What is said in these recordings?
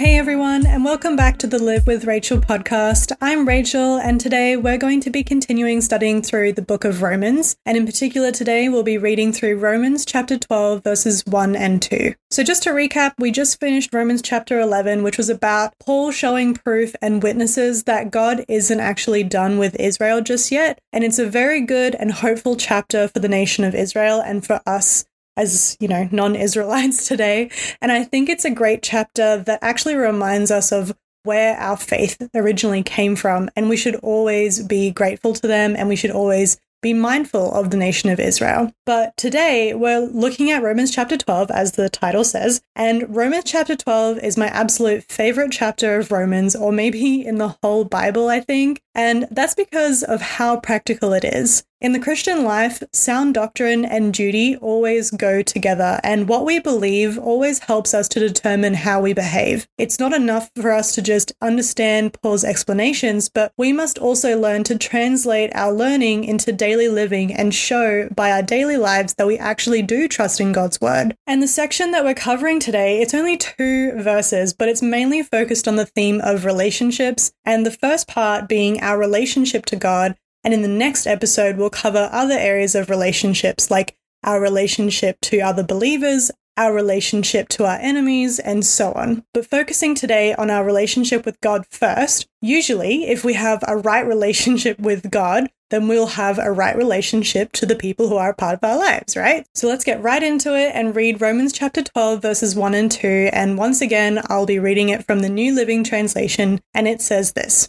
Hey everyone, and welcome back to the Live with Rachel podcast. I'm Rachel, and today we're going to be continuing studying through the book of Romans. And in particular, today we'll be reading through Romans chapter 12, verses 1 and 2. So, just to recap, we just finished Romans chapter 11, which was about Paul showing proof and witnesses that God isn't actually done with Israel just yet. And it's a very good and hopeful chapter for the nation of Israel and for us as, you know, non Israelites today. And I think it's a great chapter that actually reminds us of where our faith originally came from. And we should always be grateful to them and we should always be mindful of the nation of Israel. But today we're looking at Romans chapter 12, as the title says. And Romans chapter 12 is my absolute favorite chapter of Romans, or maybe in the whole Bible, I think. And that's because of how practical it is. In the Christian life, sound doctrine and duty always go together, and what we believe always helps us to determine how we behave. It's not enough for us to just understand Paul's explanations, but we must also learn to translate our learning into daily living and show by our daily lives that we actually do trust in God's word. And the section that we're covering today, it's only two verses, but it's mainly focused on the theme of relationships, and the first part being our relationship to God and in the next episode, we'll cover other areas of relationships like our relationship to other believers, our relationship to our enemies, and so on. But focusing today on our relationship with God first, usually, if we have a right relationship with God, then we'll have a right relationship to the people who are a part of our lives, right? So let's get right into it and read Romans chapter 12, verses 1 and 2. And once again, I'll be reading it from the New Living Translation, and it says this.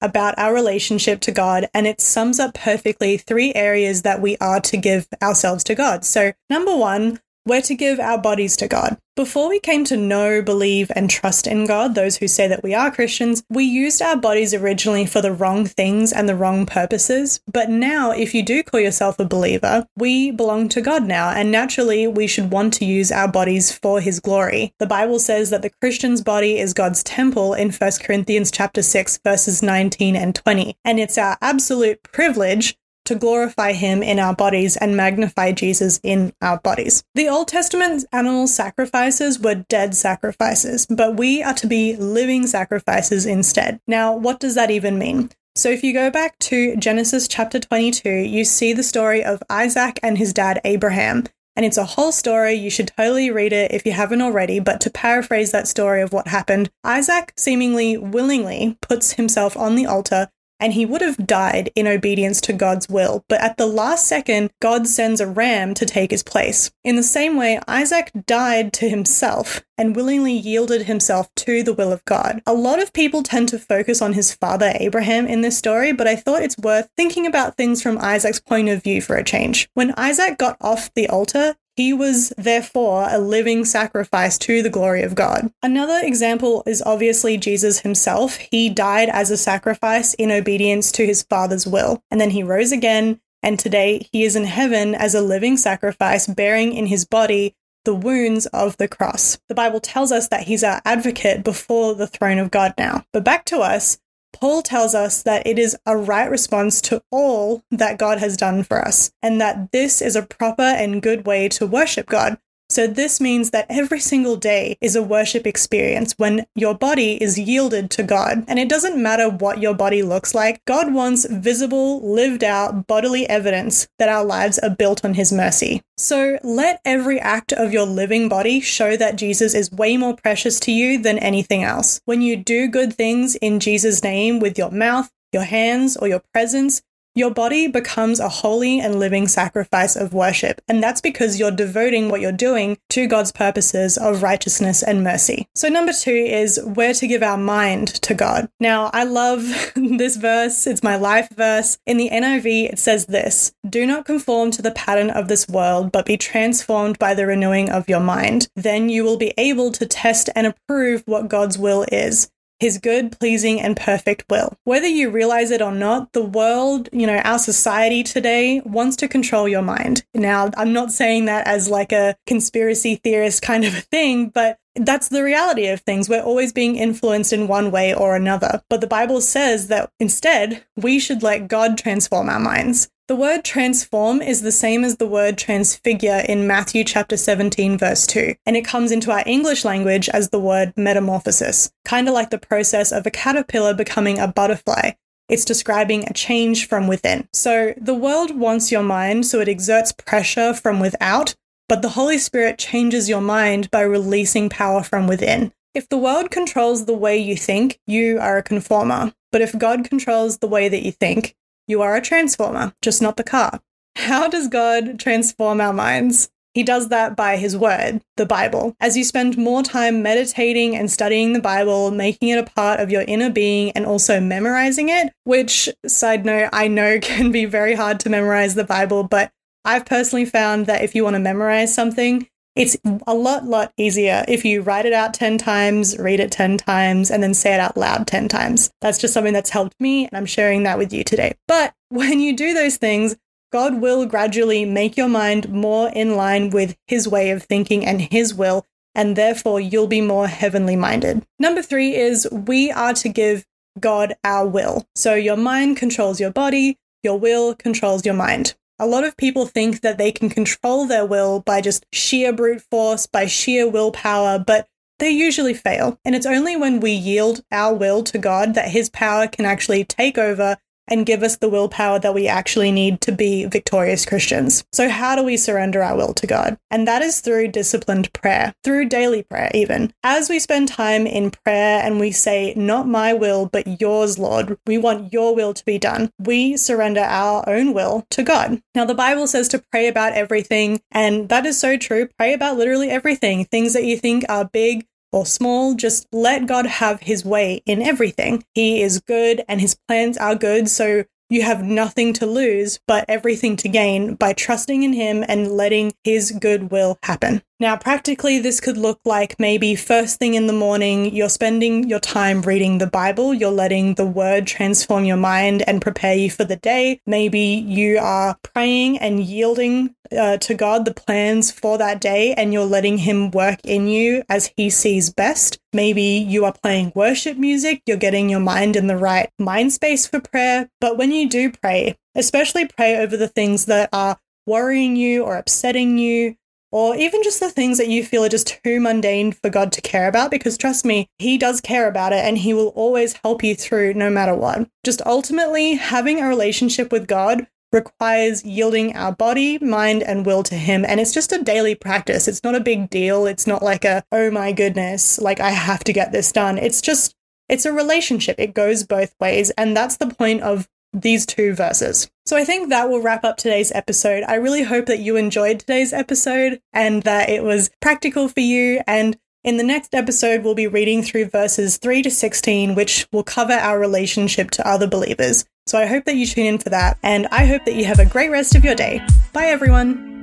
about our relationship to God, and it sums up perfectly three areas that we are to give ourselves to God. So, number one, we're to give our bodies to God. Before we came to know, believe, and trust in God, those who say that we are Christians, we used our bodies originally for the wrong things and the wrong purposes. But now, if you do call yourself a believer, we belong to God now, and naturally, we should want to use our bodies for His glory. The Bible says that the Christian's body is God's temple in 1 Corinthians chapter 6, verses 19 and 20. And it's our absolute privilege to glorify him in our bodies and magnify Jesus in our bodies. The Old Testament animal sacrifices were dead sacrifices, but we are to be living sacrifices instead. Now, what does that even mean? So, if you go back to Genesis chapter 22, you see the story of Isaac and his dad Abraham. And it's a whole story. You should totally read it if you haven't already. But to paraphrase that story of what happened, Isaac seemingly willingly puts himself on the altar and he would have died in obedience to God's will. But at the last second, God sends a ram to take his place. In the same way, Isaac died to himself and willingly yielded himself to the will of God. A lot of people tend to focus on his father Abraham in this story, but I thought it's worth thinking about things from Isaac's point of view for a change. When Isaac got off the altar, he was therefore a living sacrifice to the glory of God. Another example is obviously Jesus himself. He died as a sacrifice in obedience to his Father's will, and then he rose again, and today he is in heaven as a living sacrifice, bearing in his body the wounds of the cross. The Bible tells us that he's our advocate before the throne of God now. But back to us, Paul tells us that it is a right response to all that God has done for us, and that this is a proper and good way to worship God. So, this means that every single day is a worship experience when your body is yielded to God. And it doesn't matter what your body looks like, God wants visible, lived out bodily evidence that our lives are built on His mercy. So, let every act of your living body show that Jesus is way more precious to you than anything else. When you do good things in Jesus' name with your mouth, your hands, or your presence, your body becomes a holy and living sacrifice of worship, and that's because you're devoting what you're doing to God's purposes of righteousness and mercy. So, number two is where to give our mind to God. Now, I love this verse, it's my life verse. In the NIV, it says this Do not conform to the pattern of this world, but be transformed by the renewing of your mind. Then you will be able to test and approve what God's will is his good, pleasing, and perfect will. Whether you realize it or not, the world, you know, our society today wants to control your mind. Now, I'm not saying that as like a conspiracy theorist kind of a thing, but that's the reality of things. We're always being influenced in one way or another. But the Bible says that instead, we should let God transform our minds. The word transform is the same as the word transfigure in Matthew chapter 17 verse 2, and it comes into our English language as the word metamorphosis, kind of like the process of a caterpillar becoming a butterfly. It's describing a change from within. So the world wants your mind, so it exerts pressure from without, but the Holy Spirit changes your mind by releasing power from within. If the world controls the way you think, you are a conformer. But if God controls the way that you think, you are a transformer, just not the car. How does God transform our minds? He does that by his word, the Bible. As you spend more time meditating and studying the Bible, making it a part of your inner being and also memorizing it, which, side note, I know can be very hard to memorize the Bible, but I've personally found that if you want to memorize something, it's a lot, lot easier if you write it out 10 times, read it 10 times, and then say it out loud 10 times. That's just something that's helped me, and I'm sharing that with you today. But when you do those things, God will gradually make your mind more in line with His way of thinking and His will, and therefore you'll be more heavenly minded. Number three is we are to give God our will. So your mind controls your body, your will controls your mind. A lot of people think that they can control their will by just sheer brute force, by sheer willpower, but they usually fail. And it's only when we yield our will to God that His power can actually take over and give us the willpower that we actually need to be victorious Christians. So, how do we surrender our will to God? And that is through disciplined prayer, through daily prayer, even. As we spend time in prayer and we say, Not my will, but yours, Lord, we want your will to be done, we surrender our own will to God. Now, the Bible says to pray about everything, and that is so true. Pray about literally everything, things that you think are big, or small, just let God have his way in everything. He is good and his plans are good. So you have nothing to lose, but everything to gain by trusting in him and letting his good will happen. Now, practically, this could look like maybe first thing in the morning, you're spending your time reading the Bible, you're letting the word transform your mind and prepare you for the day. Maybe you are praying and yielding uh, to God the plans for that day and you're letting Him work in you as He sees best. Maybe you are playing worship music, you're getting your mind in the right mind space for prayer. But when you do pray, especially pray over the things that are worrying you or upsetting you or even just the things that you feel are just too mundane for God to care about, because trust me, He does care about it and He will always help you through no matter what. Just ultimately, having a relationship with God requires yielding our body, mind, and will to Him. And it's just a daily practice. It's not a big deal. It's not like a, oh my goodness, like I have to get this done. It's just, it's a relationship. It goes both ways. And that's the point of these two verses. So I think that will wrap up today's episode. I really hope that you enjoyed today's episode and that it was practical for you. And in the next episode, we'll be reading through verses 3 to 16, which will cover our relationship to other believers. So I hope that you tune in for that. And I hope that you have a great rest of your day. Bye, everyone.